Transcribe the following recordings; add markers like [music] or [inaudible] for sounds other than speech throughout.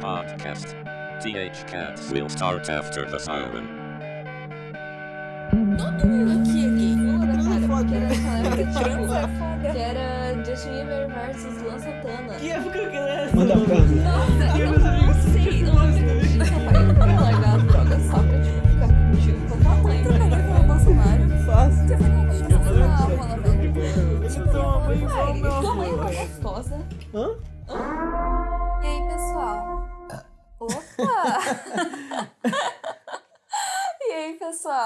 podcast. TH Cats will start after the siren. Todo mundo aqui é gay. Transa é foda. Que era aquela época, tipo, Transa é foda. que era Justin Bieber versus Luan Santana. Que época que era essa? Manda pra mim. Nossa,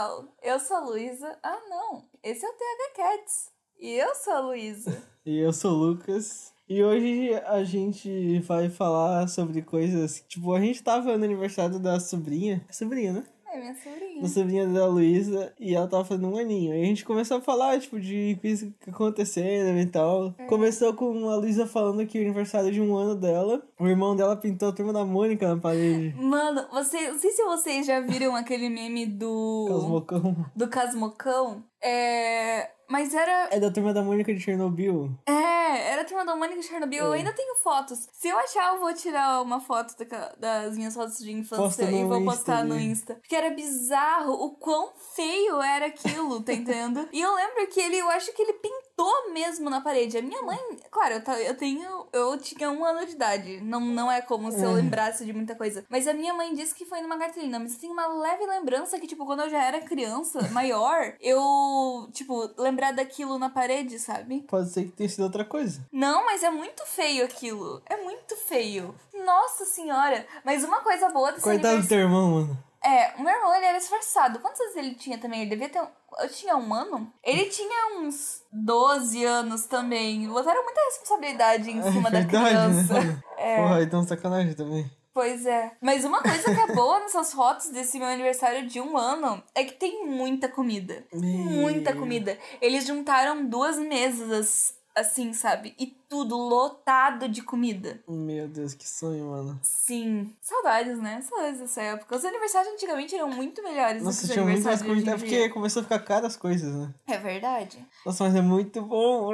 pessoal? Eu sou a Luísa. Ah, não. Esse é o TH Cats. E eu sou a Luísa. [laughs] E eu sou o Lucas. E hoje a gente vai falar sobre coisas. Tipo, a gente tava no aniversário da sobrinha. É sobrinha, né? É minha sobrinha. Da sobrinha da Luísa. E ela tava fazendo um aninho. Aí a gente começou a falar, tipo, de coisas que aconteceram e tal. Começou com a Luísa falando que o aniversário de um ano dela. O irmão dela pintou a turma da Mônica na parede. Mano, você, não sei se vocês já viram aquele meme do. Cosmocão. Do Casmocão. É. Mas era. É da turma da Mônica de Chernobyl. É, era a turma da Mônica de Chernobyl. Eu É. ainda tenho fotos. Se eu achar, eu vou tirar uma foto daquela- das minhas fotos de infância Posta e vou Insta postar no. Insta. Porque era bizarro o quão feio era aquilo, tá entendendo? [laughs] E eu lembro que ele, eu acho que ele pintou mesmo na parede. A minha mãe, claro, eu, eu tenho. Eu tinha um ano de idade. Não, não é como se eu É. lembrasse de muita coisa. Mas a minha mãe disse que foi numa cartolina. Mas eu tenho uma leve lembrança que, tipo, quando eu já era criança, maior, eu, tipo, lembrar daquilo na parede, sabe? Pode ser que tenha sido outra coisa. Não, mas é muito feio aquilo. É muito feio. Nossa senhora. Mas uma coisa boa desse Coitado do aniversário... teu irmão, mano. É, o meu irmão, ele era esforçado. Quantos anos ele tinha também? Ele devia ter... Eu tinha um ano? Ele tinha uns 12 anos também. Botaram muita responsabilidade em cima da criança. né? É. Porra, então sacanagem também. Pois é. Mas uma coisa que é boa nessas fotos desse meu aniversário de um ano é que tem muita comida. Muita comida. Eles juntaram duas mesas, assim, sabe? E tudo lotado de comida. Meu Deus, que sonho, mano. Sim. Saudades, né? Saudades dessa época. Os aniversários antigamente eram muito melhores Nossa, do que tinha muito mais comida em porque começou a ficar caras as coisas, né? É verdade. Nossa, mas é muito bom.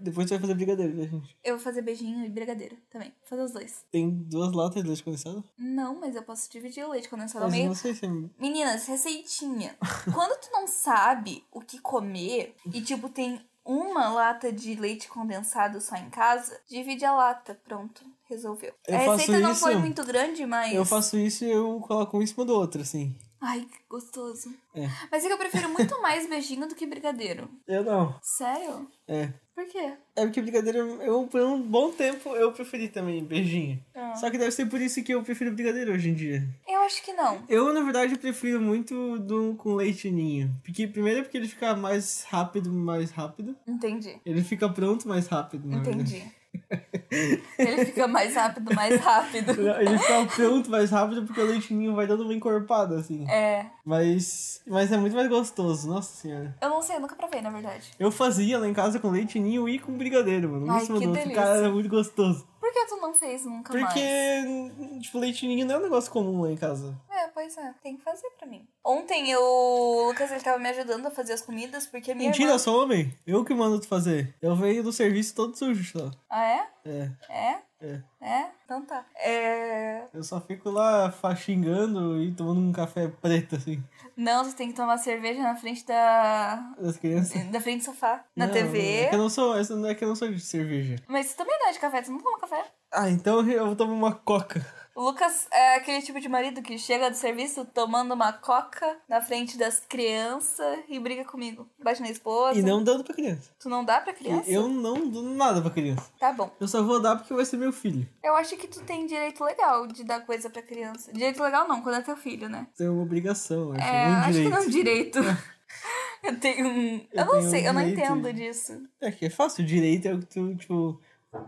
Depois você vai fazer brigadeiro, né, gente? Eu vou fazer beijinho e brigadeiro também. Vou fazer os dois. Tem duas latas de leite condensado? Não, mas eu posso dividir o leite condensado ao Mas eu meio. não sei se é... Meninas, receitinha. Quando tu não sabe o que comer e, tipo, tem uma lata de leite condensado só em casa, divide a lata. Pronto, resolveu. Eu a receita não isso. foi muito grande, mas. Eu faço isso e eu coloco um em cima do outro, assim. Ai, que gostoso. É. Mas é que eu prefiro muito mais beijinho do que brigadeiro. Eu não. Sério? É. Por quê? É porque brigadeiro, eu, por um bom tempo, eu preferi também beijinho. Ah. Só que deve ser por isso que eu prefiro brigadeiro hoje em dia. Eu acho que não. Eu, na verdade, prefiro muito do com leite ninho. Porque, primeiro, é porque ele fica mais rápido, mais rápido. Entendi. Ele fica pronto mais rápido, na verdade. [laughs] Ele fica mais rápido, mais rápido. Ele fica pronto mais rápido porque o leite ninho vai dando uma encorpada, assim. É. Mas, mas é muito mais gostoso, nossa senhora. Eu não sei, eu nunca provei, na verdade. Eu fazia lá em casa com leite ninho e com brigadeiro, mano. Um Ai, cima que delícia. Cara, era muito gostoso. Por que tu não fez nunca mais? Porque, tipo, leite ninho não é um negócio comum lá em casa. É, pois é, tem que fazer pra mim. Ontem eu, o Lucas ele tava me ajudando a fazer as comidas porque minha Mentira, irmã... eu sou homem. Eu que mando tu fazer. Eu venho do serviço todo sujo só. Ah, é? É, É? é. É? Então tá. É... Eu só fico lá xingando e tomando um café preto, assim, Não, você tem que tomar cerveja na frente da... das crianças. Da frente do sofá, na Não, TV. É que eu não sou, é que eu não sou de cerveja. Mas você também não é de café, você não toma café. Ah, então eu tomo uma coca. O Lucas é aquele tipo de marido que chega do serviço tomando uma coca na frente das crianças e briga comigo. Bate na esposa. E não dando pra criança. Tu não dá pra criança? Eu não dou nada pra criança. Tá bom. Eu só vou dar porque vai ser meu filho. Eu acho que tu tem direito legal de dar coisa pra criança. Direito legal não, quando é teu filho, né? Isso é uma obrigação, acho. É, não acho direito. que não direito. [laughs] eu tenho um. Eu, Eu não tenho sei, um eu não entendo disso. É que é fácil. Direito é o que tu, tipo,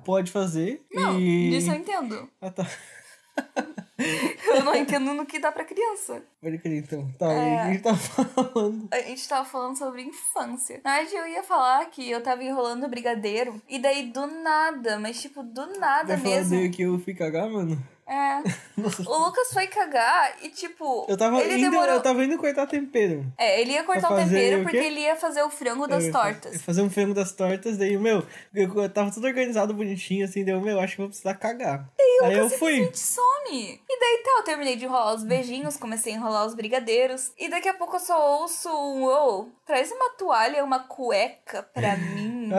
pode fazer. Não, e... disso eu entendo. Ah, tá. [laughs] Eu não entendo no que dá pra criança. Pode crer, então. Tá, É. a gente tá [laughs] falando. A gente tava falando sobre infância. Na verdade, eu ia falar que eu tava enrolando o brigadeiro. E daí, do nada, mas tipo, do nada Vai falar mesmo. dele que eu fui cagar, mano? É. [laughs] Nossa. O Lucas foi cagar e, tipo. Eu tava, ele indo, demorou. eu tava indo cortar tempero. É, ele ia cortar o tempero o porque ele ia fazer o frango das Eu ia fa- tortas. ia Fazer um frango das tortas, daí, meu, eu, tava tudo organizado bonitinho, assim, deu, meu, acho que vou precisar cagar. E o Aí eu fui. some. E daí tá, eu terminei de enrolar os beijinhos, comecei a enrolar os brigadeiros. E daqui a pouco eu só ouço um, ô, traz uma toalha, uma cueca pra [laughs] mim.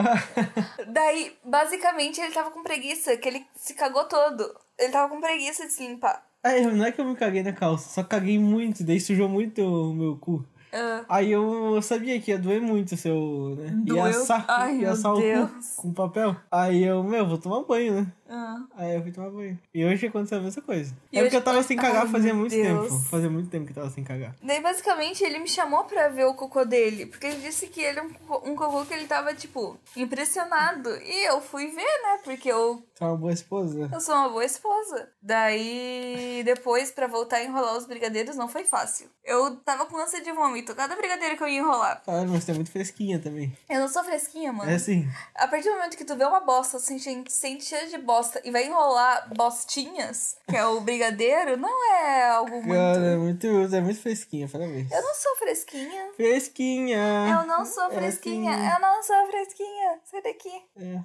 daí, basicamente, ele tava com preguiça, que ele se cagou todo. Ele tava com preguiça de se limpar. Aí, não é que eu me caguei na calça, só caguei muito, daí sujou muito o meu cu. Ah, Aí eu sabia que ia doer muito se eu, né? Ia Doeu? assar, Ai, ia meu assar o cu com papel. Aí eu, meu, vou tomar banho, né? Ah. Aí eu fui tomar banho. E hoje aconteceu a mesma coisa. E é porque eu tava sem cagar Ai, fazia muito Deus. tempo. Fazia muito tempo que eu tava sem cagar. Daí, basicamente, ele me chamou pra ver o cocô dele. Porque ele disse que ele é um, cocô- um cocô que ele tava, tipo, impressionado. E eu fui ver, né? Porque eu, Você é uma boa esposa. eu sou uma boa esposa. Daí, depois, pra voltar a enrolar os brigadeiros, não foi fácil. Eu tava com ânsia de vômito. Cada brigadeiro que eu ia enrolar. Caralho, mas você é muito fresquinha também. Eu não sou fresquinha, mano. É assim. A partir do momento que tu vê uma bosta, sente, sente cheiro de bosta e vai enrolar bostinhas, que é o brigadeiro, não é algo muito. Cara, é muito, é muito fresquinha, parabéns. Eu não sou fresquinha. Fresquinha. Eu não sou É fresquinha. assim. Eu não sou fresquinha. Sai daqui. É.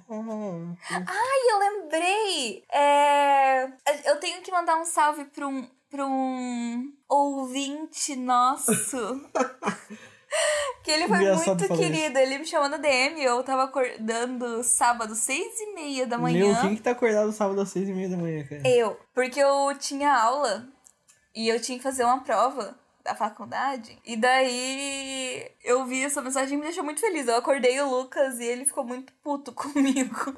Ai, eu lembrei. É... Eu tenho que mandar um salve pra um, pra um ouvinte nosso. [laughs] [laughs] que ele foi Engraçado muito querido. Ele me chamou na DM. Eu tava acordando sábado, seis e meia da manhã. Meu, quem que tá acordado sábado às seis e meia da manhã, cara? Eu. Porque eu tinha aula e eu tinha que fazer uma prova da faculdade. E daí eu vi essa mensagem e me deixou muito feliz. Eu acordei o Lucas e ele ficou muito puto [laughs] comigo.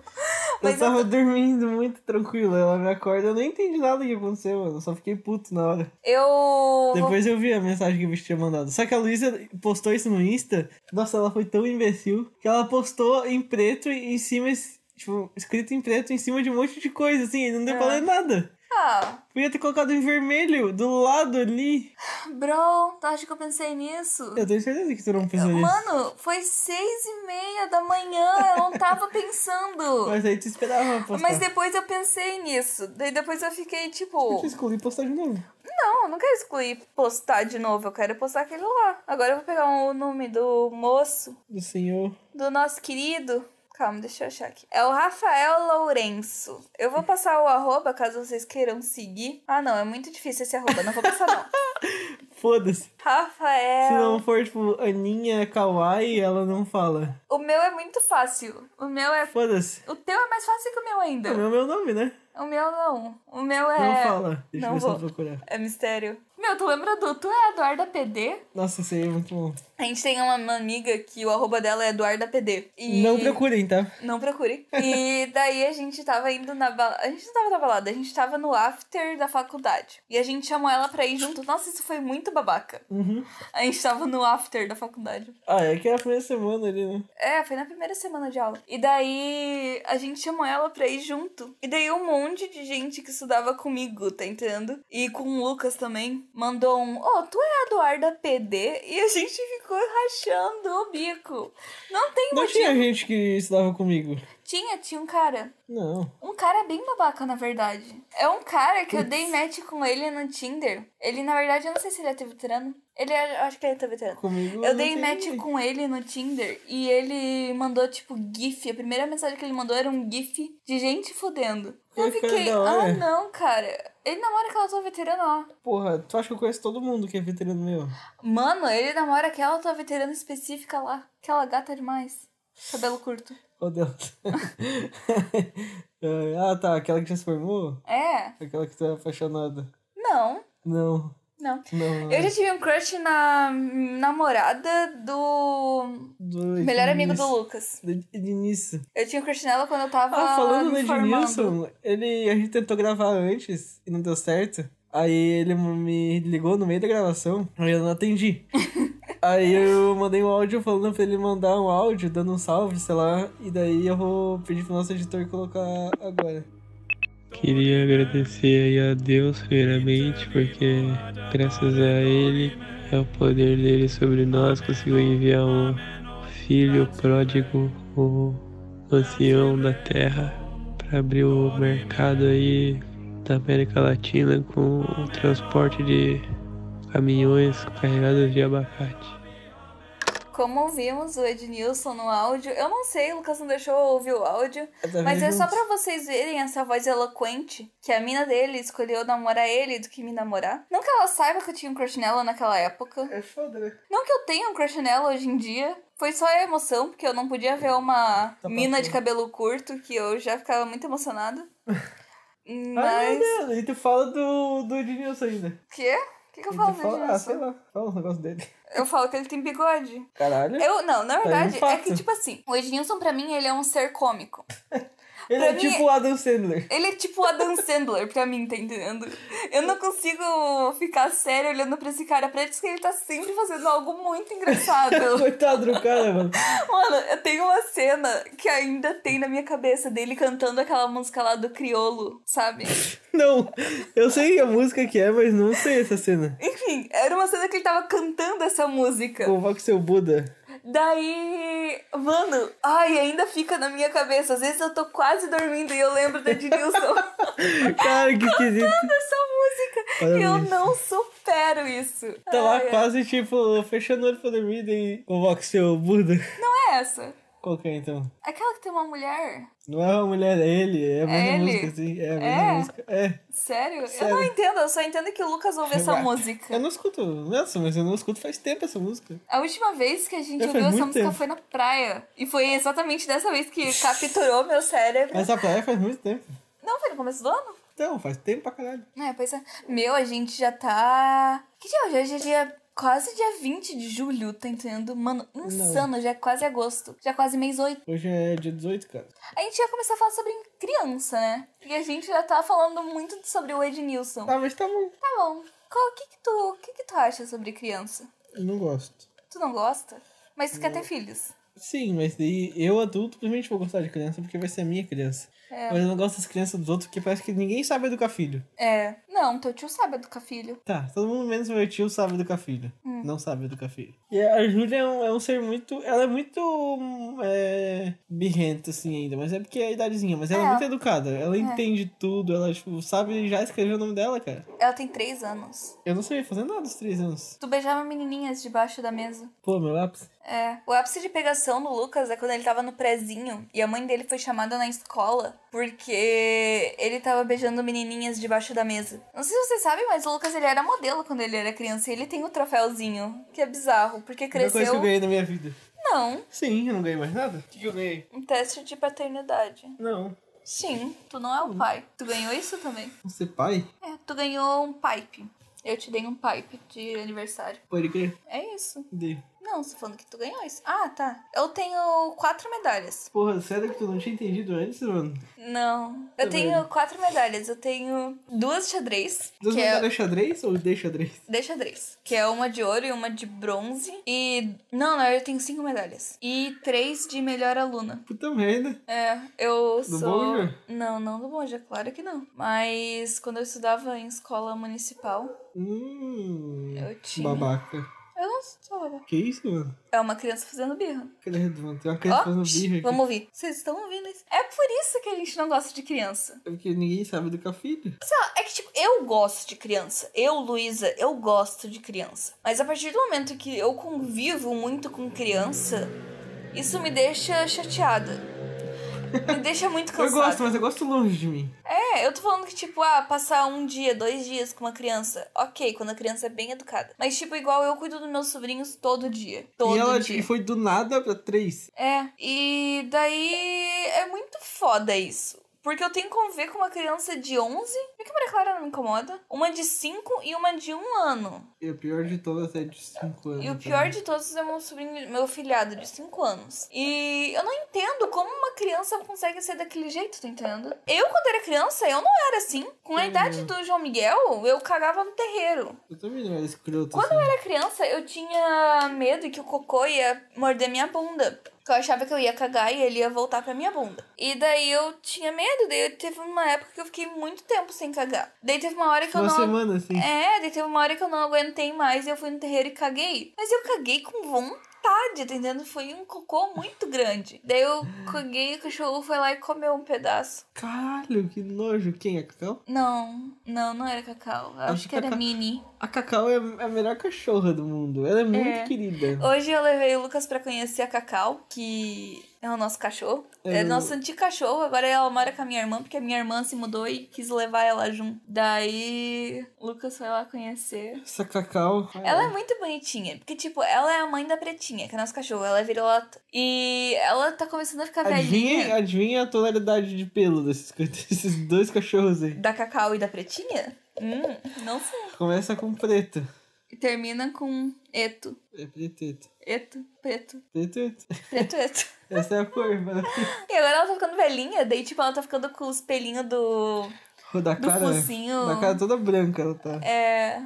Mas eu eu, tava dormindo muito tranquilo. Ela me acorda, eu nem entendi nada que aconteceu, mano. Eu só fiquei puto na hora. eu Depois eu vi a mensagem que o bicho tinha mandado. Só que a Luísa postou isso no Insta. Nossa, ela foi tão imbecil que ela postou em preto e em cima, tipo, escrito em preto em cima de um monte de coisa, assim, e não deu pra É. ler nada. Ah, Podia ter colocado em vermelho, do lado ali. bro, tu acha que eu pensei nisso? Eu tenho certeza que tu não pensou nisso. Mano, foi seis e meia da manhã, eu não tava pensando. [laughs] Mas aí tu esperava postar. Mas depois eu pensei nisso. Daí depois eu fiquei tipo. Eu escolhi postar de novo. Não, eu não quero excluir postar de novo, eu quero postar aquele lá. Agora eu vou pegar o nome do moço, Do senhor. do nosso querido. Calma, deixa eu achar aqui. É o Rafael Lourenço. Eu vou passar o arroba caso vocês queiram seguir. Ah, não, é muito difícil esse arroba, não vou passar não. [laughs] Foda-se. Rafael. Se não for, tipo, Aninha Kawaii, ela não fala. O meu é muito fácil. O meu é. Foda-se. O teu é mais fácil que o meu ainda. O meu é meu nome, né? O meu não. O meu é. Não fala. Deixa Não eu ver se eu vou. procurar. É mistério. Meu, tu lembra do Tu é Eduarda PD? Nossa, esse aí é muito bom. A gente tem uma, amiga que o arroba dela é Eduarda PD. E... Não procurem, tá? Não procure. E daí a gente tava indo na balada. A gente não tava na balada, a gente tava no after da faculdade. E a gente chamou ela pra ir junto. Nossa, isso foi muito babaca. Uhum. A gente tava no after da faculdade. Ah, é que era a primeira semana ali, né? É, foi na primeira semana de aula. E daí a gente chamou ela pra ir junto. E daí um monte de gente que estudava comigo, tá entendendo? E com o Lucas também, mandou um: Ô, tu é a Eduarda PD? E a gente ficou rachando o bico. Não tem Não motivo. tinha gente que estudava comigo. Tinha, tinha um cara. Não. Um cara bem babaca, na verdade. É um cara que eu dei match com ele no Tinder. Ele, na verdade, eu não sei se ele é veterano. Ele é, eu acho que ele é veterano. Comigo. Eu dei match ninguém. com ele no Tinder e ele mandou, tipo, GIF. A primeira mensagem que ele mandou era um GIF de gente fodendo. Eu cara fiquei, ah, não, cara. Ele namora aquela tua veterana lá. Porra, tu acha que eu conheço todo mundo que é veterano meu? Mano, ele namora aquela tua veterana específica lá. Aquela gata demais. Cabelo curto. Qual delas? [laughs] ah, tá. Aquela que já se formou? É? Aquela que tu é apaixonada. Não, Não. não. Não. Eu já tive um crush na namorada do Do melhor amigo do. Lucas. Do Ednilson. Eu tinha um crush nela quando eu tava Ah, falando no. Ednilson, ele, a gente tentou gravar antes e não deu certo. Aí ele me ligou no meio da gravação, aí eu não atendi. [laughs] aí eu mandei um áudio falando pra ele mandar um áudio, dando um salve, sei lá. E daí eu vou pedir pro nosso editor colocar agora. Queria agradecer aí a Deus primeiramente, porque graças a Ele, é o poder dele sobre nós, conseguiu enviar um filho pródigo, o ancião da terra, para abrir o mercado aí da América Latina com o transporte de caminhões carregados de abacate. como ouvimos o Ednilson no áudio, eu não sei, o Lucas não deixou eu ouvir o áudio, mas é só pra vocês verem essa voz eloquente que a mina dele escolheu namorar ele do que me namorar. Não que ela saiba que eu tinha um crush nela naquela época. É foda, né? Não que eu tenha um crush nela hoje em dia. Foi só a emoção, porque eu não podia ver uma Tá mina de cabelo curto, que eu já ficava muito emocionada. [laughs] Ai, Mas. meu Deus, e tu fala do, do Ednilson ainda. Quê? O que, que eu falo do fala, ah, sei Ednilson? lá, fala um negócio dele. Eu falo que ele tem bigode. Caralho. Eu, não, na verdade, é, fato. que, tipo assim, o Ednilson, pra mim, ele é um ser cômico. [laughs] Ele pra é mim- tipo o Adam Sandler. Ele é tipo o Adam Sandler pra mim, tá entendendo? Eu não consigo ficar sério olhando pra esse cara. Parece que ele tá sempre fazendo algo muito engraçado. [laughs] Coitado do cara, mano. Mano, eu tenho uma cena que ainda tem na minha cabeça dele cantando aquela música lá do Criolo, sabe? [laughs] Não, eu sei a música que é, mas não sei essa cena. Enfim, era uma cena que ele tava cantando essa música. Convoque seu Buda. Daí, mano, ai, ainda fica na minha cabeça. Às vezes eu tô quase dormindo e eu lembro da Ednilson [laughs] Cara, que esquisito. dessa música. Eu não supero isso. Tá lá ai. quase, tipo, fechando o olho pra dormir e convoque seu Buda. Não é essa. Qual que é, então? Aquela que tem uma mulher. Não é uma mulher, é ele. É a mesma ele? música, sim. É a mesma É? música. É. Sério? Eu Sério. não entendo, eu só entendo que o Lucas ouve essa música. Eu não escuto. Nossa, mas eu não escuto faz tempo essa música. A última vez que a gente Já ouviu faz essa música tempo. foi na praia. E foi exatamente dessa vez que capturou meu cérebro. Mas a praia faz muito tempo. Não, foi no começo do ano? Então, faz tempo pra caralho. É, pois é. Meu, a gente já tá. Que dia é hoje? Hoje é dia. Quase dia 20 de julho, tá entendendo? Mano, insano, já é quase agosto. Já é quase mês 8. Hoje é dia 18, cara. A gente ia começar a falar sobre criança, né? E a gente já tá falando muito sobre o Ednilson. Ah, mas tá bom. Tá bom. O que que tu, que que tu acha sobre criança? Eu não gosto. Tu não gosta? Mas tu quer ter filhos? Sim, mas daí eu, adulto, provavelmente vou gostar de criança porque vai ser a minha criança. É. Mas eu não gosto das crianças dos outros porque parece que ninguém sabe educar filho. É. Não, teu tio sabe educar filho. Tá, todo mundo menos meu tio sabe educar filho. Hum. Não sabe educar filho. E a Júlia é um, é um ser muito. Ela é muito. hum, É, birrenta, assim, ainda. Mas é porque é a idadezinha. Mas ela é, É. muito educada. Ela entende tudo. Ela, tipo, sabe já escrever o nome dela, cara. Ela tem três anos. Eu não sabia fazer nada aos três anos. Tu beijava menininhas debaixo da mesa. Pô, meu ápice. É. O ápice de pegação do Lucas é quando ele tava no prezinho e a mãe dele foi chamada na escola porque ele tava beijando menininhas debaixo da mesa. Não sei se vocês sabem, mas o Lucas ele era modelo quando ele era criança e ele tem o troféuzinho, que é bizarro, porque A melhor coisa que cresceu. eu ganhei na minha vida. Não, Sim, eu não ganhei mais nada. O que, que eu ganhei? um teste de paternidade. Não. Sim, tu não é o pai. Tu ganhou isso também? Você pai? É, tu ganhou um pipe. Eu te dei um pipe de aniversário. Pode crer. É isso. Dei. Não, você tá falando que tu ganhou isso. Ah, tá. Eu tenho quatro medalhas. Porra, sério que tu não tinha entendido antes, mano? Não. Eu Também. tenho quatro medalhas. Eu tenho duas xadrez. Duas é medalhas xadrez ou de xadrez? de xadrez. Que é uma de ouro e uma de bronze. E. Não, não, eu tenho cinco medalhas. E três de melhor aluna. Puta merda. É, eu Do sou. Bonja? Não, não do Bonja, claro que não. Mas quando eu estudava em escola municipal, Hum. Eu tinha. Babaca. Babaca. Que isso, mano? É uma criança fazendo birra. Cadê mano? Tem uma criança Ó, fazendo birra aqui. vamos ouvir. Vocês estão ouvindo isso? É por isso que a gente não gosta de criança. É porque ninguém sabe educar filho. Sei lá, é que, tipo, eu gosto de criança. Eu, Luísa, eu gosto de criança. Mas a partir do momento que eu convivo muito com criança, isso me deixa chateada. Me deixa muito Eu cansada. gosto, mas eu gosto longe de mim. É, eu tô falando que, tipo, ah, passar um dia, dois dias com uma criança, ok, quando a criança é bem educada. Mas, tipo, igual eu cuido dos meus sobrinhos todo dia. Todo e ela dia. e foi do nada pra três. É, e daí é muito foda isso. Porque eu tenho que conviver com uma criança de 11, por que a Maria Clara não me incomoda? Uma de 5 e uma de 1 ano. E o pior de todas é de cinco anos. E o também. pior de todos é meu sobrinho, meu filhado de 5 anos. E eu não entendo como uma criança consegue ser daquele jeito, tá entendendo? Eu, quando era criança, eu não era assim. Com a idade do João Miguel, eu cagava no terreiro. Eu também não era escroto. Quando assim. eu era criança, eu tinha medo que o cocô ia morder minha bunda. Porque eu achava que eu ia cagar e ele ia voltar pra minha bunda. E daí eu tinha medo. Daí teve uma época que eu fiquei muito tempo sem cagar. Daí teve uma hora que eu Uma não. semana, assim. É, daí teve uma hora que eu não aguentei mais e eu fui no terreiro e caguei. Mas eu caguei com vontade. Metade, tá entendendo? Foi um cocô muito grande. Daí eu coguei, o cachorro foi lá e comeu um pedaço. Caralho, que nojo. Quem é Cacau? Não, não, não era cacau. Eu acho que era Cacau- mini. A Cacau é a melhor cachorra do mundo. Ela é muito É. querida. Hoje eu levei o Lucas pra conhecer a Cacau, que é o nosso cachorro. É Eu- nosso antigo cachorro, agora ela mora com a minha irmã, porque a minha irmã se mudou e quis levar ela junto. Daí, o Lucas foi lá conhecer. Essa Cacau. Ela é muito bonitinha, porque, tipo, ela é a mãe da Pretinha, que é nosso cachorro. Ela é vira-lata. E ela tá começando a ficar Adivinha, velhinha. adivinha a tonalidade de pelo desses, [laughs] desses dois cachorros aí. Da Cacau e da Pretinha? Hum, não sei. Começa com preto. E termina com eto. É preto. Eto, preto. Preto. Preto, eto. Essa é a cor, mano. E agora ela tá ficando velhinha, daí, tipo, ela tá ficando com os pelinhos do. Da Do cara. focinho. Da cara toda branca ela tá. É.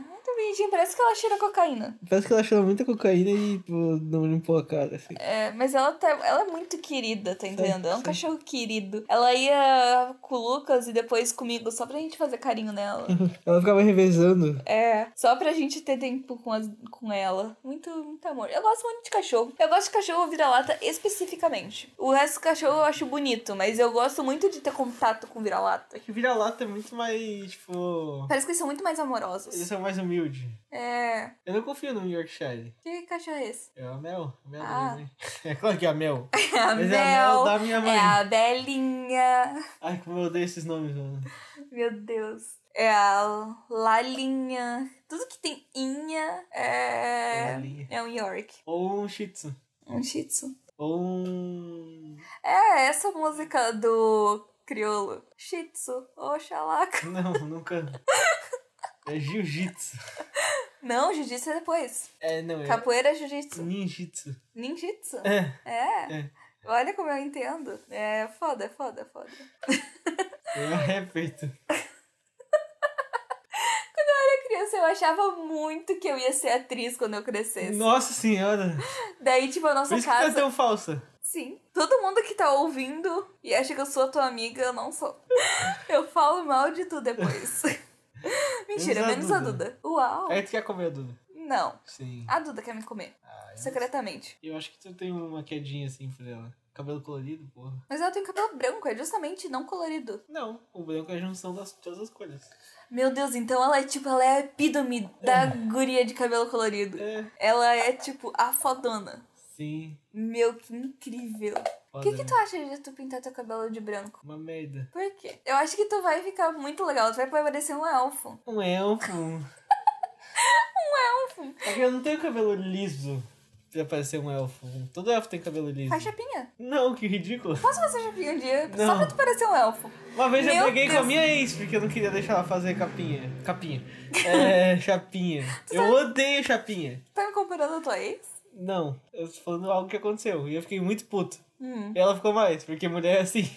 Parece que ela cheira cocaína. Parece que ela cheirou muita cocaína e pô, não limpou a cara, assim. É, mas ela, tá, ela é muito querida, tá entendendo? É um sim. cachorro querido. Ela ia com o Lucas e depois comigo só pra gente fazer carinho nela. [laughs] Ela ficava revezando. É, só pra gente ter tempo com, as, com ela. Muito, muito amor. Eu gosto muito de cachorro. Eu gosto de cachorro vira-lata especificamente. O resto do cachorro eu acho bonito, mas eu gosto muito de ter contato com vira-lata. É que vira-lata é muito mais, tipo... Parece que eles são muito mais Eles amorosos. são mais humildes. É. Eu não confio no New Yorkshire. Que cachorro é esse? É a Mel. A Mel da Ah. minha [laughs] mãe. É claro que é a Mel. [laughs] É a Mas Mel. é a Mel da minha mãe. É a Belinha. Ai, como eu odeio esses nomes, mano. Meu Deus. É a Lalinha. Tudo que tem inha é. Lalinha. É um York. Ou um shih tzu. Um shih tzu. Ou um... É essa música do crioulo. Shih tzu. Oxalaca. Não, nunca... [laughs] É jiu-jitsu. Não, jiu-jitsu é depois. É, não, é... Capoeira é jiu-jitsu. Ninjitsu. Ninjitsu. É. É. É. Olha como eu entendo. É foda, foda, foda. É repito. [laughs] [laughs] era criança, eu achava muito que eu ia ser atriz quando eu crescesse. Nossa senhora. Daí, tipo, a Por nossa isso que tá casa. tão falsa. Sim. Todo mundo que tá ouvindo e acha que eu sou a tua amiga, eu não sou. [laughs] Eu falo mal de tu depois. [laughs] Mentira, Menos menos a a Duda. Duda. Uau. Aí tu quer comer a Duda. Não. Sim. A Duda quer me comer. Ah, eu, Secretamente. eu acho que tu tem uma quedinha assim por ela. Cabelo colorido, porra. Mas ela tem cabelo branco, é justamente não colorido. Não, o branco é a junção das todas as cores. Meu Deus, então ela é tipo, ela é a epítome da guria de cabelo colorido. É, Ela é tipo a fodona. sim. Meu, que incrível. O que, que né? tu acha de tu pintar teu cabelo de branco? Uma merda. Por quê? Eu acho que tu vai ficar muito legal, tu vai parecer um elfo. [laughs] Um elfo. um elfo. É que eu não tenho cabelo liso pra parecer um elfo. Todo elfo tem cabelo liso. Faz chapinha. Não, que ridículo. Posso fazer chapinha um dia? Só Não. pra tu parecer um elfo. Uma vez eu Meu briguei com a minha ex, porque eu não queria deixar ela fazer capinha. Capinha. [laughs] É, chapinha. Eu odeio chapinha. Tá me comparando a tua ex? Não, eu tô falando algo que aconteceu. E eu fiquei muito puto. Hum. E ela ficou mais, porque mulher é assim.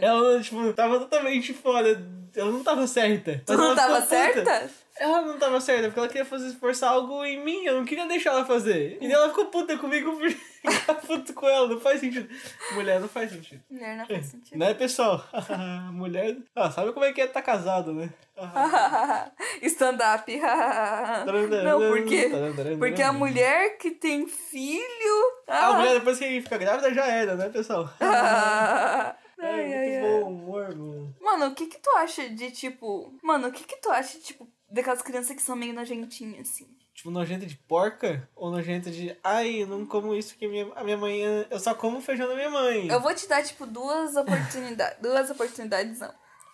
Ela, tipo, tava totalmente fora. Ela não tava certa. Tu não tava ficou puta. Ela não tava certa, porque ela queria fazer, forçar algo em mim, eu não queria deixar ela fazer. E daí ela ficou puta comigo por [laughs] ficar puto com ela, não faz sentido. Mulher não faz sentido. Mulher não faz sentido. Né, pessoal? [laughs] Mulher. Ah, sabe como é que é estar casado, né? [laughs] Stand-up. não, por quê? Porque a mulher que tem filho. A mulher, depois que fica grávida, já era, né, pessoal? Ah. É Ai, muito ai, bom humor, mano. Mano, o que que tu acha de tipo. Mano, o que que tu acha, tipo, daquelas crianças que são meio nojentinhas, assim? Tipo, nojenta de porca? Ou nojenta de. Ai, eu não como isso que minha, a minha mãe. Eu só como feijão da minha mãe. Eu vou te dar, tipo, duas oportunidades. duas oportunidades, não.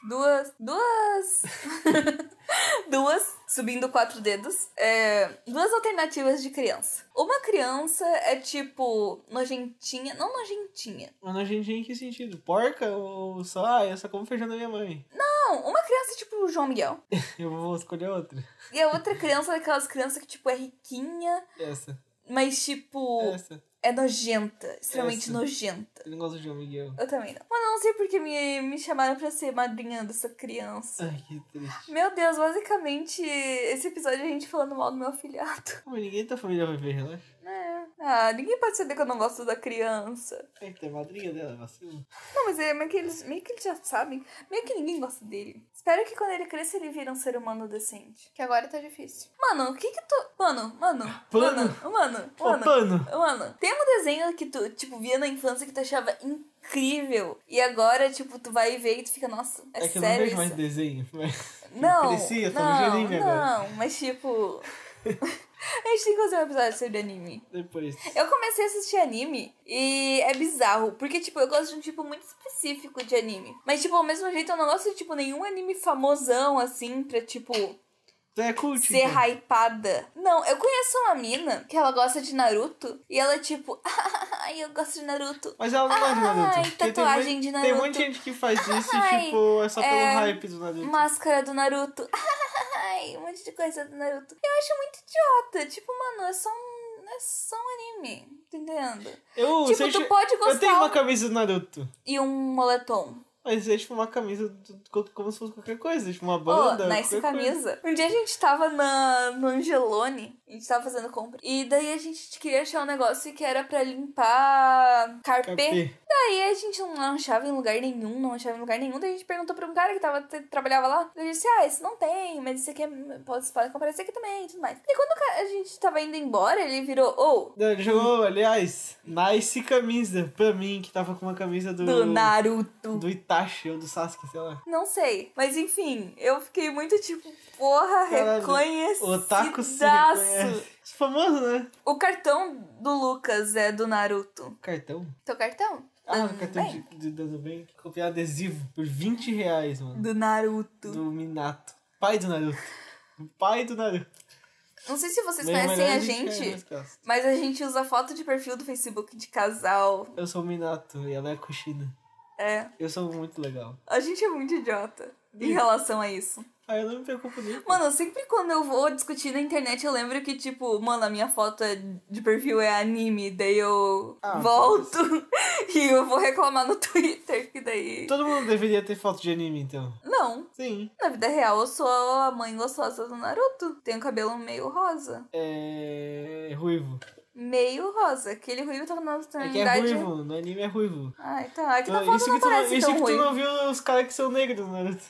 Duas. Duas. [laughs] duas, subindo quatro dedos. É, duas alternativas de criança. Uma criança é, tipo, nojentinha. Não nojentinha. Mas nojentinha em que sentido? Porca ou só. Ah, eu só como feijão da minha mãe? Não, uma criança é, tipo, o João Miguel. [laughs] Eu vou escolher outra. E a outra criança é aquelas crianças que, tipo, é riquinha, Essa. mas, tipo, Essa. É nojenta. Extremamente Essa. nojenta. Eu não gosto de João Miguel. Eu também não. Mas eu não sei porque me, me chamaram pra ser madrinha dessa criança. Ai, que triste. Meu Deus, basicamente, esse episódio é a gente falando mal do meu afilhado. [laughs] Mas ninguém da família vai ver, relaxa. É. Ah, ninguém pode saber que eu não gosto da criança. É que tem a madrinha dela, vacilo. Não, mas é meio que eles, meio que eles já sabem. Meio que ninguém gosta dele. Espero que quando ele cresça ele vire um ser humano decente. Que agora tá difícil. Mano, o que que tu... Mano, mano, [laughs] Pano. mano, mano, Ô, mano. pano! Mano, tem um desenho que tu, tipo, via na infância que tu achava incrível. E agora, tipo, tu vai ver e tu fica, nossa, é, É que eu não sério vejo isso? mais desenho. [laughs] mas- Não, cresci, eu tô no não, anime agora. não, mas tipo... [laughs] a gente tem que fazer um episódio sobre anime. Depois. Eu comecei a assistir anime e é bizarro, porque, tipo, eu gosto de um tipo muito específico de anime. Mas, tipo, ao mesmo jeito, eu não gosto de, tipo, nenhum anime famosão, assim, pra, tipo, é cult. ser então. hypada. Não, eu conheço uma mina que ela gosta de Naruto e ela, tipo, [laughs] ai, eu gosto de Naruto. Mas ela não gosta de Naruto. Ai, tem tatuagem de Tem um Naruto. monte de gente que faz isso e, [laughs] Ai, tipo, é só pelo é, hype do Naruto. Máscara do Naruto. [laughs] Ai, um monte de coisa do Naruto. Eu acho muito idiota. Tipo, mano, é só um, é só um anime. Tá entendendo? Eu, tipo, tu pode Eu tenho gostar uma camisa do Naruto. e um moletom. Mas é tipo uma camisa do- como se fosse qualquer coisa, tipo uma banda. nice qualquer coisa. camisa. Um dia a gente tava na, no Angelone, a gente tava fazendo compra. E daí a gente queria achar um negócio que era pra limpar carpê. Carpê. Daí a gente não achava em lugar nenhum, não achava em lugar nenhum. Daí a gente perguntou pra um cara que tava, trabalhava lá. Ele disse, ah, esse não tem, mas esse aqui é, pode, pode comprar esse aqui também e tudo mais. E quando a gente tava indo embora, ele virou, ô, Não, Ele jogou, aliás, nice camisa pra mim, que tava com uma camisa do. do Naruto. Do Itachi ou do Sasuke, sei lá. Não sei. Mas enfim, eu fiquei muito tipo, porra, Caralho, reconhecidaço. O Otaku se reconhece. Famoso, né? O cartão do Lucas é do Naruto. Cartão. Teu cartão? Ah, o cartão de, de Bem. Comprei adesivo por 20 reais, mano. Do Naruto. Do Minato. Pai do Naruto. Pai do Naruto. Não sei se vocês Meio conhecem a gente, mas a gente usa foto de perfil do Facebook de casal. Eu sou o Minato e ela é a Kushina. É. Eu sou muito legal. A gente é muito idiota em relação a isso. Ah, eu não me preocupo nem. Mano, sempre quando eu vou discutir na internet, eu lembro que, tipo, mano, a minha foto é- de perfil é anime, daí eu Ah, volto [laughs] e eu vou reclamar no [laughs] Twitter, que daí. Todo mundo deveria ter foto de anime, então. Não. Sim. Na vida real, eu sou a mãe gostosa do Naruto. Tenho cabelo meio rosa. É. Ruivo. Meio rosa. Aquele ruivo tá na É que é tonalidade. ruivo, no anime é ruivo. Ah, então. Aqui na foto isso não que tu, parece isso tão que tu ruim. não viu os caras que são negros, Naruto.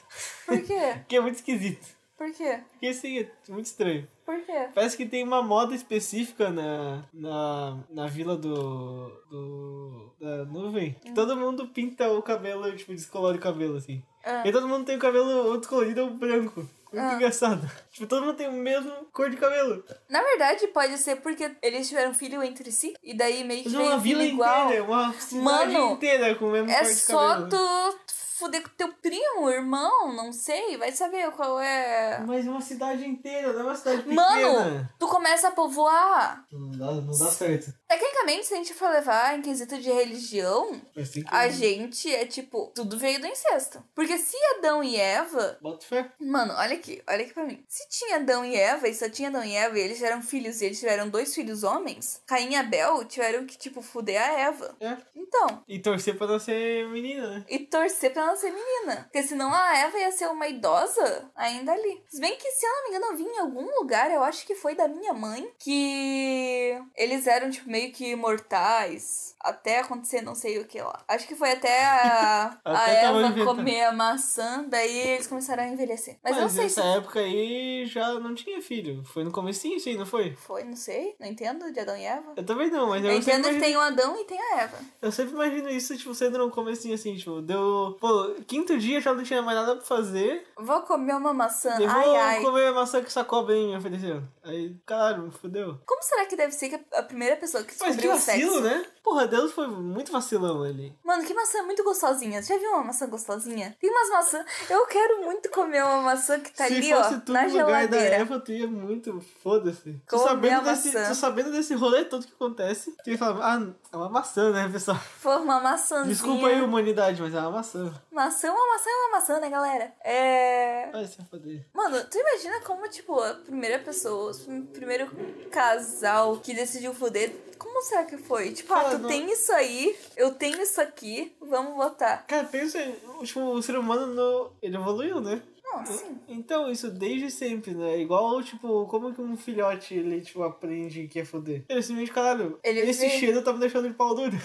Por quê? [laughs] Que é muito esquisito. Por quê? Porque assim, é muito estranho. Por quê? Parece que tem uma moda específica na, na, na vila do. do. da nuvem. Que todo mundo pinta o cabelo, tipo, descolore o cabelo, assim. Ah. E todo mundo tem o cabelo ou descolorido ou branco. Muito Ah. engraçado. [laughs] Tipo, todo mundo tem o mesmo cor de cabelo. Na verdade, pode ser porque eles tiveram filho entre si. E daí meio que Mas é uma um vila igual. inteira, uma cidade Mano, inteira com o mesmo É cor de só cabelo. tu fuder com teu primo, irmão, não sei. Vai saber qual é. Mas uma cidade inteira, não é uma cidade pequena. Mano, tu começa a povoar. Não dá, não dá certo. Tecnicamente, se a gente for levar em quesito de religião, que... a gente é tipo, tudo veio do incesto. Porque se Adão e Eva. Bota fé. Mano, olha aqui, olha aqui pra mim. Se tinha Adão e Eva, e só tinha Adão e Eva, e eles tiveram filhos, e eles tiveram dois filhos homens, Caim e Abel tiveram que, tipo, fuder a Eva. É. Então, E torcer pra não ser menina, né? e torcer pra ela ser menina. Porque senão a Eva ia ser uma idosa ainda ali. Se bem que, se eu não me engano, eu vi em algum lugar, eu acho que foi da minha mãe, que eles eram, tipo, meio que imortais. Até acontecer não sei o que lá. Acho que foi até a, [laughs] a Até tava Eva comer a maçã, daí eles começaram a envelhecer. Mas, eu não sei se nessa época aí já não tinha filho. Foi no comecinho, sim, não foi? foi, não sei. Não entendo de Adão e Eva. Eu também não, mas eu, Eu entendo que imagino, tem o Adão e tem a Eva. eu sempre imagino isso, tipo, sendo no comecinho assim, tipo, deu. Pô, quinto dia já não tinha mais nada pra fazer. Vou comer uma maçã. Eu Ai, vou ai. comer a maçã que essa cobra aí me ofereceu. Aí, caralho, me fudeu. Como será que deve ser que a primeira pessoa que Mas que descobriu o vacilo, sexo... né? Porra, Deus foi muito vacilão ali. Mano, que maçã muito gostosinha. Você já viu uma maçã gostosinha? Tem umas maçãs... Eu quero muito comer uma maçã que tá Se ali, fosse ó, tu na no lugar da. Eva, tu ia muito. Foda-se. Tu sabendo, desse, tu sabendo desse rolê todo que acontece, tu ia falar, ah, é uma maçã, né, pessoal? For uma maçãzinha. Desculpa aí, humanidade, mas é uma maçã. Maçã, uma maçã é uma maçã, né, galera? É... Vai se foder. Mano, tu imagina como, tipo, a primeira pessoa, o primeiro casal que decidiu foder, como será que foi? Tipo, ah, tu não- tem isso aí, eu tenho isso aqui, vamos botar. Cara, pensa, tipo, o ser humano, no... ele evoluiu, né? Não, Não, sim. Então, isso desde sempre, né? Igual, tipo, como que um filhote, ele, tipo, aprende que é foder? Ele simplesmente, caralho, Ele esse vê- cheiro tá me deixando de pau duro.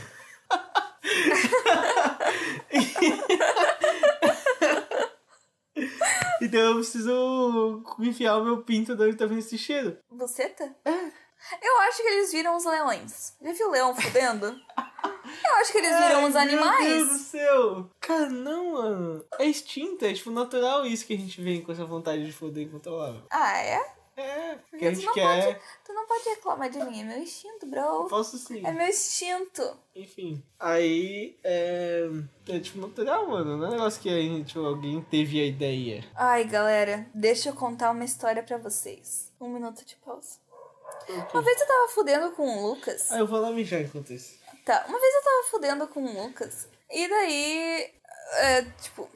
então eu preciso enfiar o meu pinto dentro tá vindo esse cheiro. Buceta? Eu acho que eles viram os leões. Já viu o leão fudendo? Eu acho que eles viram os Ai, Meu Deus do animais. céu! Cara, não, mano. É instinto, é tipo natural isso que a gente vem com essa vontade de foder incontrolável. Ah, é? É, porque a tu gente não, quer. pode, tu não pode reclamar de mim. É meu instinto, bro. Posso sim. É meu instinto. Enfim. Aí é. É tipo natural, mano. Não é um negócio que a gente, tipo, alguém teve a ideia. Ai, galera, deixa eu contar uma história pra vocês. Um minuto de pausa. Uma vez eu tava fudendo com o Lucas. Ah, eu vou lá mijar enquanto isso. Tá, uma vez eu tava fudendo com o Lucas. E daí. É, tipo.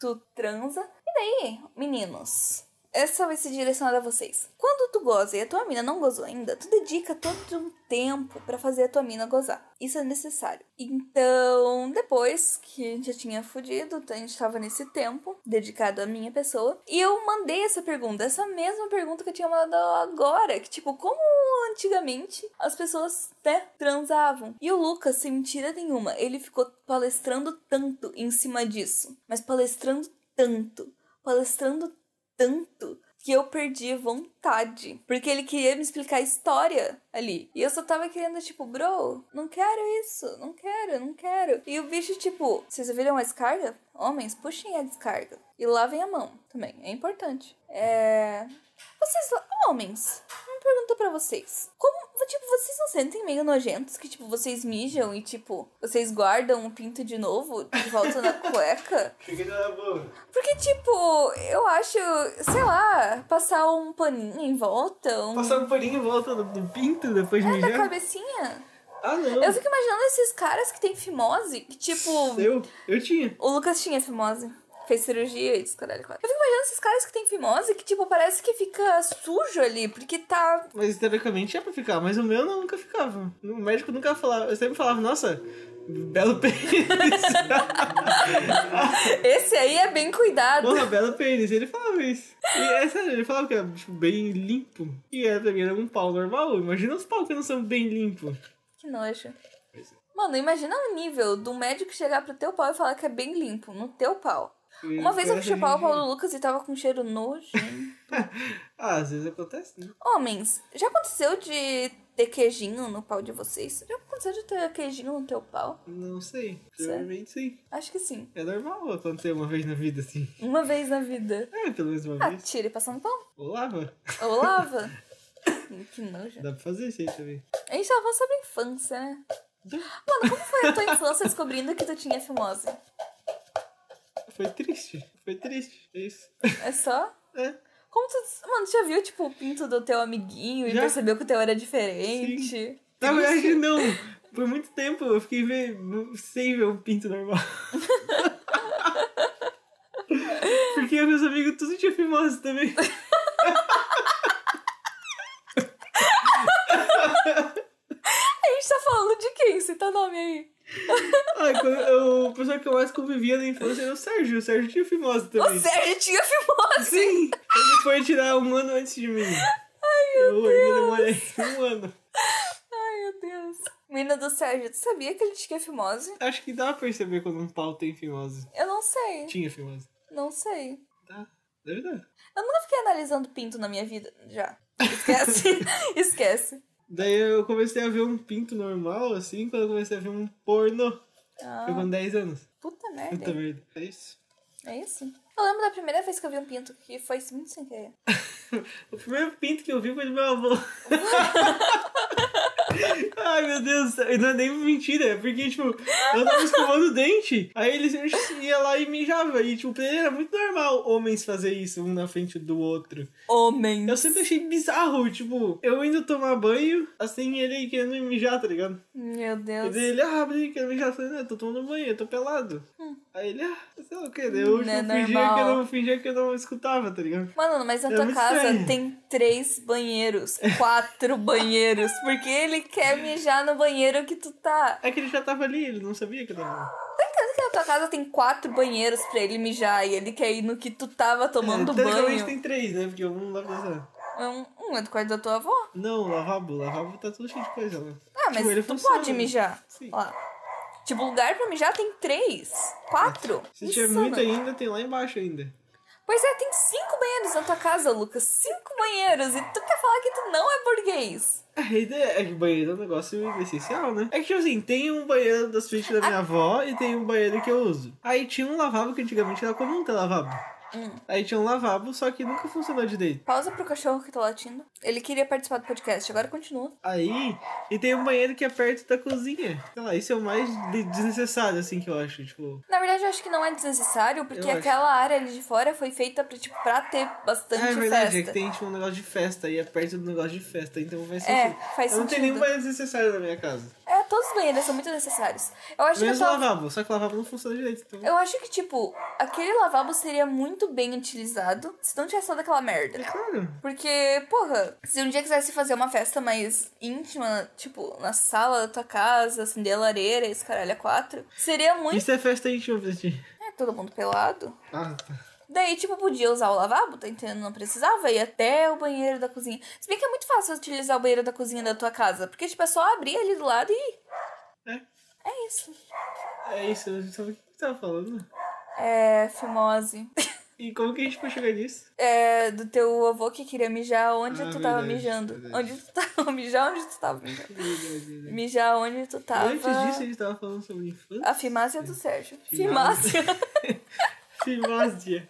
Tu transa. E daí, meninos. Essa vai ser direcionada a vocês. Quando tu goza e a tua mina não gozou ainda, tu dedica todo um tempo pra fazer a tua mina gozar. Isso é necessário. Então, depois que a gente já tinha fudido, a gente tava nesse tempo dedicado à minha pessoa. E eu mandei essa pergunta, essa mesma pergunta que eu tinha mandado agora. Que, tipo, como antigamente as pessoas, né, transavam. E o Lucas, sem mentira nenhuma, ele ficou palestrando tanto em cima disso. Mas palestrando tanto, palestrando tanto que eu perdi vontade. Porque ele queria me explicar a história ali. E eu só tava querendo, tipo, bro, não quero isso, não quero, não quero. E o bicho, tipo, vocês ouviram a descarga? Homens, puxem a descarga. E lavem a mão também, é importante. É. Vocês, homens, uma pergunta pra vocês. Como, tipo, vocês não sentem meio nojentos que, tipo, vocês mijam e, tipo, vocês guardam o pinto de novo de volta na [laughs] cueca? Boa. Porque, tipo, eu acho, sei lá, passar um paninho em volta, um Passar um paninho em volta do, do pinto depois de é, mijar? cabecinha. Ah, não. Eu fico imaginando esses caras que tem fimose, que, tipo, Eu, eu tinha. o Lucas tinha fimose. Fez cirurgia e caralho, quatro. Eu fico imaginando esses caras que tem fimose que, tipo, parece que fica sujo ali, porque tá. Mas teoricamente é pra ficar, mas o meu não, nunca ficava. O médico nunca falava. Eu sempre falava, nossa, belo [laughs] pênis. Esse aí é bem cuidado. Porra, belo pênis. Ele falava isso. E é sério, ele falava que era tipo, bem limpo. E era pra mim era um pau normal. Imagina os pau que não são bem limpos. Que nojo. É. Mano, imagina o nível do médico chegar pro teu pau e falar que é bem limpo, no teu pau. Uma vez eu chupar o pau do Lucas e tava com cheiro nojento. [laughs] Ah, às vezes acontece, né? Homens, já aconteceu de ter queijinho no pau de vocês? Já aconteceu de ter queijinho no teu pau? Não sei. Provavelmente sim. Acho que sim. É normal acontecer uma vez na vida, assim. Uma vez na vida. É, pelo menos uma Ah, vez. tira e passa no pão. Ou lava. Ou lava. [laughs] Que nojo. Dá pra fazer isso aí também. A gente tava falando sobre infância, né? Mano, como foi a tua infância descobrindo que tu tinha fimose? Foi triste. Foi triste. É isso. É só? É. Como tu. Mano, tu já viu, tipo, o pinto do teu amiguinho e Já. percebeu que o teu era diferente? Na verdade, não. Por muito tempo eu fiquei ver, sem ver um pinto normal. [laughs] Porque meus amigos tudo tinha fimose também. [laughs] A gente tá falando de quem? Cita nome aí. [laughs] Ai, eu, o pessoal que eu mais convivia na infância era o Sérgio. O Sérgio tinha fimose também. O Sérgio tinha fimose! Sim! Ele foi tirar um ano antes de mim. Ai, meu eu ainda demorei um ano. Ai, meu Deus. Menina do Sérgio, tu sabia que ele tinha fimose? Acho que dá pra perceber quando um pau tem fimose. Eu não sei. Tinha fimose. Não sei. Tá, deve dar. Eu nunca fiquei analisando pinto na minha vida. Já. Esquece. [laughs] Esquece. Daí eu comecei a ver um pinto normal, assim, quando eu comecei a ver um pornô. Foi Ah, com 10 anos. puta merda. Puta merda. É isso. É isso? Eu lembro da primeira vez que eu vi um pinto, que foi muito sem querer. [laughs] O primeiro pinto que eu vi foi do meu avô. [laughs] Ai, meu Deus, e não é nem mentira, é porque, tipo, eu tava escovando o dente, aí ele ia lá e mijava, e, tipo, era muito normal homens fazer isso, um na frente do outro. Homens. Eu sempre achei bizarro, tipo, eu indo tomar banho, assim, ele querendo me mijar, tá ligado? Meu E Deus. daí ele, ah, ele quer mijar, eu falei, não, eu tô tomando banho, eu tô pelado. Aí ele, ah, sei lá o que, daí eu Hum. Não é tipo, fingia, que eu não, fingia que eu não escutava, tá ligado? Mano, mas na É tua casa estranho. tem três banheiros, quatro [laughs] banheiros, porque ele quer mijar no banheiro que tu tá. É que ele já tava ali, ele não sabia que tava. Tá entendendo que na tua casa tem quatro banheiros pra ele mijar e ele quer ir no que tu tava tomando é, banho? tem três, né? Porque um dá pra usar. Um, um é do quarto da tua avó. Não, lavabo. Lavabo tá tudo cheio de coisa, né? Ah, mas Tipo, ele tu funciona. pode mijar. Sim. Lá. Tipo, lugar pra mijar tem três, quatro. Se tiver muito ainda, tem lá embaixo ainda. Pois é, tem cinco banheiros na tua casa, Lucas. Cinco banheiros. E tu quer falar que tu não é burguês. É que banheiro é um negócio essencial, né? É que, tipo assim, tem um banheiro da suíte da minha avó e tem um banheiro que eu uso. Aí tinha um lavabo que antigamente era comum ter lavabo. Hum. Aí tinha um lavabo, só que nunca funcionou direito. Pausa pro cachorro que tá latindo. Ele queria participar do podcast, agora continua. Aí, e tem um banheiro que é perto da cozinha. Sei lá, isso é o mais de- desnecessário, assim, que eu acho. Tipo, Na verdade, eu acho que não é desnecessário, porque Eu acho. aquela área ali de fora foi feita pra, tipo, pra ter bastante ah, é verdade, é festa. que tem tipo um negócio de festa e é perto do negócio de festa, então faz É, sentido. faz eu não tenho sentido. nenhum banheiro desnecessário na minha casa. É, todos os banheiros são muito necessários. Eu acho Menos que o a tua- lavabo, só que o lavabo não funciona direito. Então... Eu acho que, tipo, aquele lavabo seria muito bem utilizado se não tivesse toda aquela merda. É claro. Porque, porra, se um dia quisesse fazer uma festa mais íntima, tipo, na sala da tua casa, acender a lareira e esse caralho a quatro, seria muito. Isso é festa íntima ti. É, todo mundo pelado. Ah, tá. Daí, tipo, podia usar o lavabo, tá entendendo? Não precisava ir até o banheiro da cozinha. Se bem que é muito fácil utilizar o banheiro da cozinha da tua casa, porque, tipo, é só abrir ali do lado e. É. É isso. É isso, eu sabe o que você tava falando? É. Fimose. E como que a gente pode chegar nisso? É, do teu avô que queria mijar onde Ah, tu tava verdade, mijando. verdade. Onde tu tava [laughs] mijar onde tu tava mijando. Verdade, verdade. Mijar onde tu tava. Antes disso, a gente tava falando sobre infância. A fimácia do Sérgio. Fimácia. Fimácia. [laughs] Fimácia.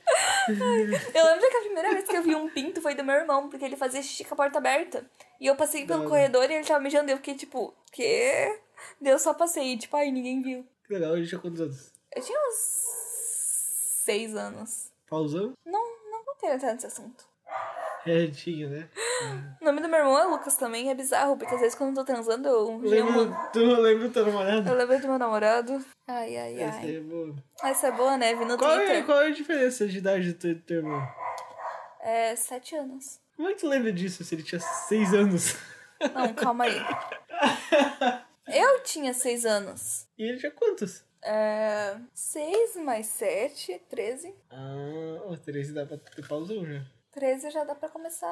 eu lembro que a primeira vez que eu vi um pinto foi do meu irmão, porque ele fazia xixi com a porta aberta. E eu passei pelo Da- corredor e ele tava mijando. Eu fiquei tipo, que? Deu só passei. Tipo, ai, ninguém viu. Que legal, a gente tinha quantos anos? Eu tinha uns seis anos. Pausão? Não, não vou querer entrar nesse assunto. [laughs] É, tinha, né? O nome do meu irmão é Lucas também, é bizarro, porque às vezes quando eu tô transando eu Lembra, gemo. tu lembra do teu namorado? Eu lembrei do meu namorado. Ai, ai, Essa ai. é boa. Essa é boa, né? Vi no Qual é, Twitter. qual é a diferença de idade do teu, do teu irmão? É, sete anos. Como é que tu lembra disso se ele tinha seis anos? [laughs] Não, calma aí. [laughs] Eu tinha seis anos. E ele tinha quantos? É. Seis mais sete, treze. Ah, o 13 dá pra ter pausão já. Treze já dá pra começar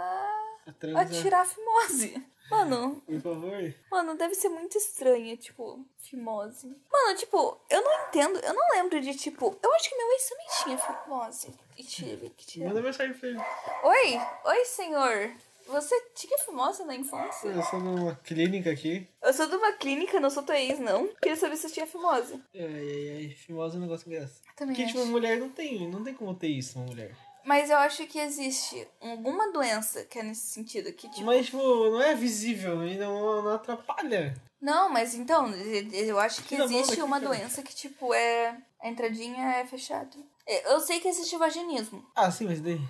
A a transar. tirar a fimose. [laughs] Mano, Por favor. mano, deve ser muito estranha, tipo, fimose. Mano, tipo, eu não entendo, eu não lembro de, tipo, eu acho que meu ex também tinha fimose. E tive que tirar. Manda mensagem pra ele. Oi, oi, senhor. Você tinha fimose na infância? Eu sou numa clínica aqui. Eu sou de uma clínica, não sou tua ex, não. Queria saber se você tinha fimose. Ai, ai, ai. Fimose é um negócio engraçado. Também Porque, acho. tipo, uma mulher não tem, não tem como ter isso, uma mulher. Mas eu acho que existe alguma doença que é nesse sentido, que tipo... Mas, tipo, não é visível e não, não atrapalha. Não, mas então, eu acho que existe uma cara. doença que, tipo, é... A entradinha é fechada. Eu sei que existe vaginismo. Ah, sim, mas daí.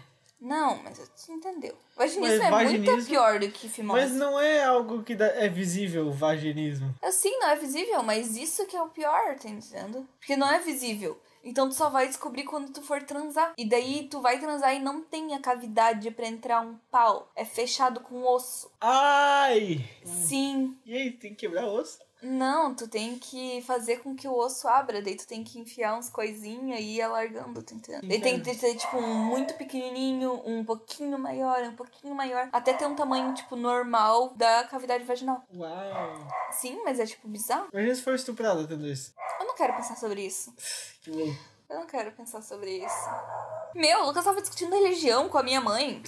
Não, mas você entendeu. Vaginismo Mas é muito vaginismo- pior do que fimose. Mas não é algo que dá- é visível, o vaginismo. Assim, não é visível, mas isso que é o pior, tá entendendo? Porque não é visível. Então tu só vai descobrir quando tu for transar. E daí tu vai transar e não tem a cavidade pra entrar um pau. É fechado com osso. Ai! Sim. E aí, tem que quebrar osso? Não, tu tem que fazer com que o osso abra. Daí tu tem que enfiar uns coisinhas e ir alargando, tá entendendo? Daí tem que ter, tipo, um muito pequenininho, um pouquinho maior, um pouquinho maior. Até ter um tamanho, tipo, normal da cavidade vaginal. Uau! Sim, mas é, tipo, bizarro. Imagina se for estuprada tendo isso. Eu não quero pensar sobre isso. Louco. Eu não quero pensar sobre isso. Meu, o Lucas tava discutindo religião com a minha mãe.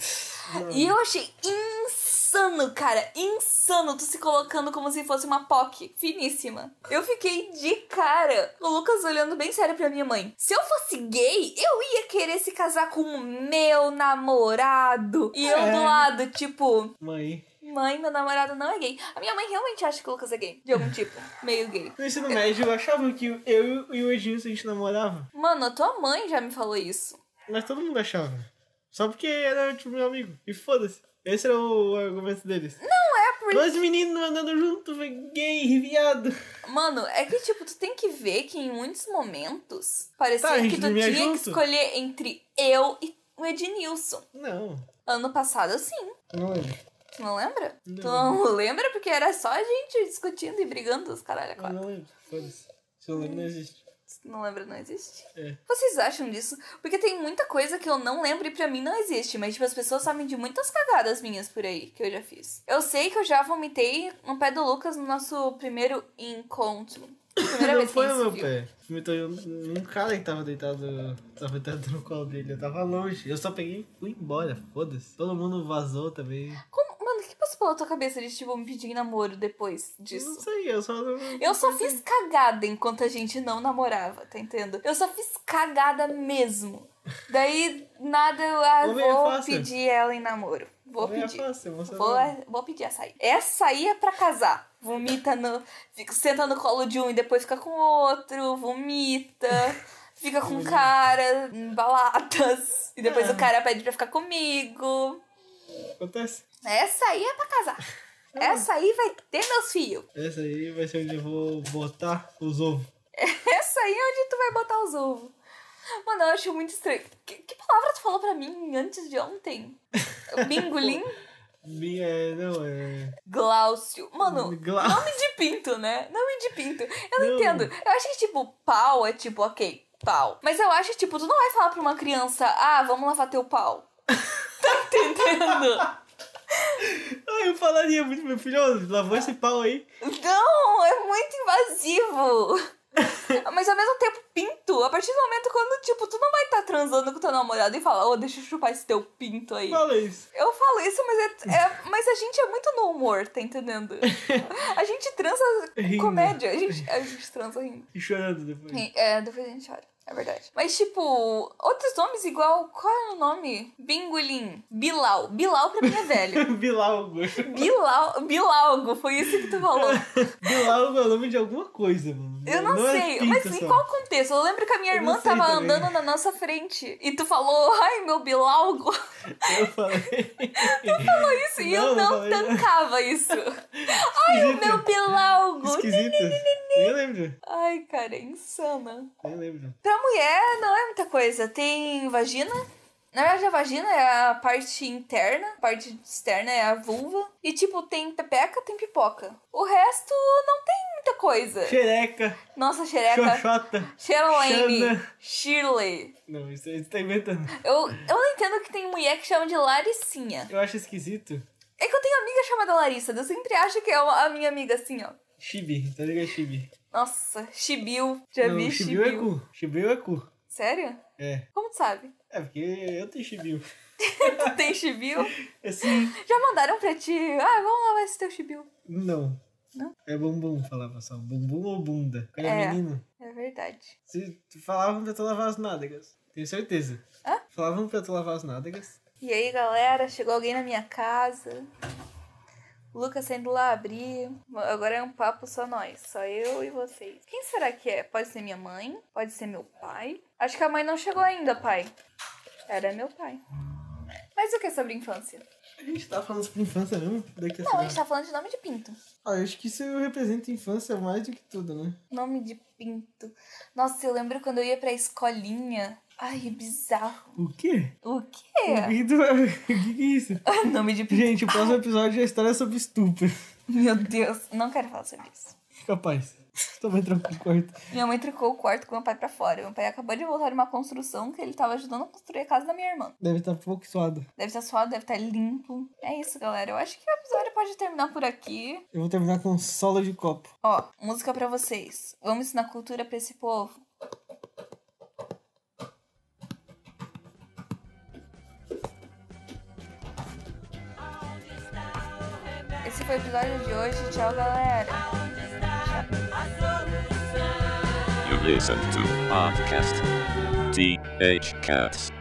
E eu achei insano, cara. Insano tu se colocando como se fosse uma POC finíssima. Eu fiquei de cara. O Lucas olhando bem sério pra minha mãe. Se eu fosse gay, eu ia querer se casar com o meu namorado. E eu É. do lado, tipo, Mãe. Mãe, meu namorado não é gay. A minha mãe realmente acha que o Lucas é gay. De algum tipo. Meio gay. No ensino médio, achavam que eu e o Edilson a gente namorava. Mano, a tua mãe já me falou isso. Mas todo mundo achava. Só porque era, tipo, meu amigo. E foda-se. Esse era o argumento deles. É porque. Dois meninos andando junto, gay, viado. Mano, é que, tipo, tu tem que ver que em muitos momentos parecia Tá, que tu tinha junto. que escolher entre eu e o Ednilson. Não, Ano passado, sim. não lembro. Tu não lembra? Não. Tu não [laughs] lembra? Porque era só a gente discutindo e brigando os caralho. a Eu não lembro. Foda-se. Se eu lembro, não existe. Não lembra, não existe? É. Vocês acham disso? Porque tem muita coisa que eu não lembro e pra mim não existe. Mas, tipo, as pessoas sabem de muitas cagadas minhas por aí que eu já fiz. Eu sei que eu já vomitei no pé do Lucas no nosso primeiro encontro. Primeira [coughs] não foi gente meu se viu. pé. Vomitou em um, cara que tava deitado. Tava deitado no colo dele. Eu tava longe. Eu só peguei e fui embora. Foda-se. Todo mundo vazou também. Como, o que passou pela tua cabeça de, tipo, me pedir namoro depois Não disso? sei, eu só. Eu só fiz cagada enquanto a gente não namorava, tá entendendo? Eu só fiz cagada mesmo. Daí, nada, eu ah, Homem é vou fácil. pedir ela em namoro. Vou Não é pedir. fácil, você Vou, não- vou pedir açaí. Essa aí é pra casar. Vomita no. Fica, senta no colo de um e depois fica com outro. Vomita. Fica com o cara em baladas. E depois É. o cara pede pra ficar comigo. Acontece. Essa aí é pra casar. [laughs] Essa aí vai ter meus filhos. Essa aí vai ser onde eu vou botar os ovos. [laughs] Essa aí é onde tu vai botar os ovos. Mano, eu acho muito estranho. Que, que palavra tu falou pra mim antes de ontem? [laughs] Bingolim? Minha, é, não, é. Glaucio. Mano, Glau- nome de pinto, né? Nome de pinto. Eu não, Não. entendo. Eu acho que, tipo, pau é tipo, ok, pau. Mas eu acho que, tipo, tu não vai falar pra uma criança, ah, vamos lavar teu pau. Tá entendendo? Ah, eu falaria muito meu filho, lavou esse pau aí. Não, é muito invasivo. Mas ao mesmo tempo, pinto, a partir do momento quando, tipo, tu não vai estar transando com teu namorado e falar, ô, deixa eu chupar esse teu pinto aí. Fala isso. Eu falo isso, mas, é, é- mas a gente é muito no humor, tá entendendo? A gente transa Rindo. comédia, a gente, a gente transa rindo. E chorando depois. É, depois a gente olha. É verdade. Mas, tipo, outros nomes igual. Qual é o nome? Bingolim. Bilal. Bilal pra mim é velho. [laughs] Bilalgo. Bilal. Bilalgo, foi isso que tu falou. [laughs] Bilalgo é o nome de alguma coisa, mano. Eu não, é sei, pinto mas em qual contexto? Eu lembro que a minha irmã não tava também. andando na nossa frente e tu falou, ai, meu Bilalgo. [laughs] Eu falei. Falou isso e eu Não, não não tancava isso. Ai, o meu Bilalgo. Esquisito. Nem lembro. Ai, cara, é insana. Nem lembro. Pra mulher não é muita coisa. Tem vagina. Na verdade, a vagina é a parte interna, a parte externa é a vulva. E, tipo, tem pepeca, tem pipoca. O resto não tem muita coisa. Xereca. Nossa, xereca. Xoxota. Xana. Shirley. Não, isso aí você tá inventando. Eu, eu não entendo que tem mulher que chama de Laricinha. Eu acho esquisito. É que eu tenho amiga chamada Larissa. Eu sempre acho que é a minha amiga assim, ó. Chibi, tá ligado? Chibi. Nossa, Chibiu. Já Não, vi Chibiu é Chibiu. cu. Chibiu é cu. Sério? É. Como tu sabe? É porque eu tenho chibiu. [laughs] Tu tem Chibiu? Assim, Já mandaram pra ti. Ah, vamos lavar esse teu Chibiu. não. Não? É bumbum, falava só. Bumbum ou bunda? Quando É. é menino. É verdade. Se falavam pra tu lavar as nádegas. Tenho certeza. Hã? Falavam pra tu lavar as nádegas. E aí, galera, chegou alguém na minha casa. Lucas saindo lá abrir. Agora é um papo só nós, só eu e vocês. Quem será que é? Pode ser minha mãe, pode ser meu pai. Acho que a mãe não chegou ainda, pai. Era meu pai. Mas o que é sobre infância? A gente tá falando sobre infância mesmo? Daqui a Não, a semana. gente tá falando de nome de pinto. Ah, eu acho que isso representa infância mais do que tudo, né? Nome de pinto. Nossa, eu lembro quando eu ia pra escolinha. Ai, é bizarro. O quê? O O quê? [laughs] que, o que que é isso? [laughs] nome de pinto. Gente, o próximo episódio é a história sobre estupro. Meu Deus, não quero falar sobre isso. Capaz. Tua mãe trancou o quarto. Minha mãe trocou o quarto com meu pai pra fora. Meu pai acabou de voltar de uma construção que ele tava ajudando a construir a casa da minha irmã. Deve estar pouco suado. Deve estar suado, deve estar limpo. É isso, galera. Eu acho que o episódio pode terminar por aqui. Eu vou terminar com um solo de copo. Ó, música pra vocês. Vamos ensinar cultura pra esse povo. Foi o episódio de hoje. Tchau, galera. You listen to podcast TH Cats.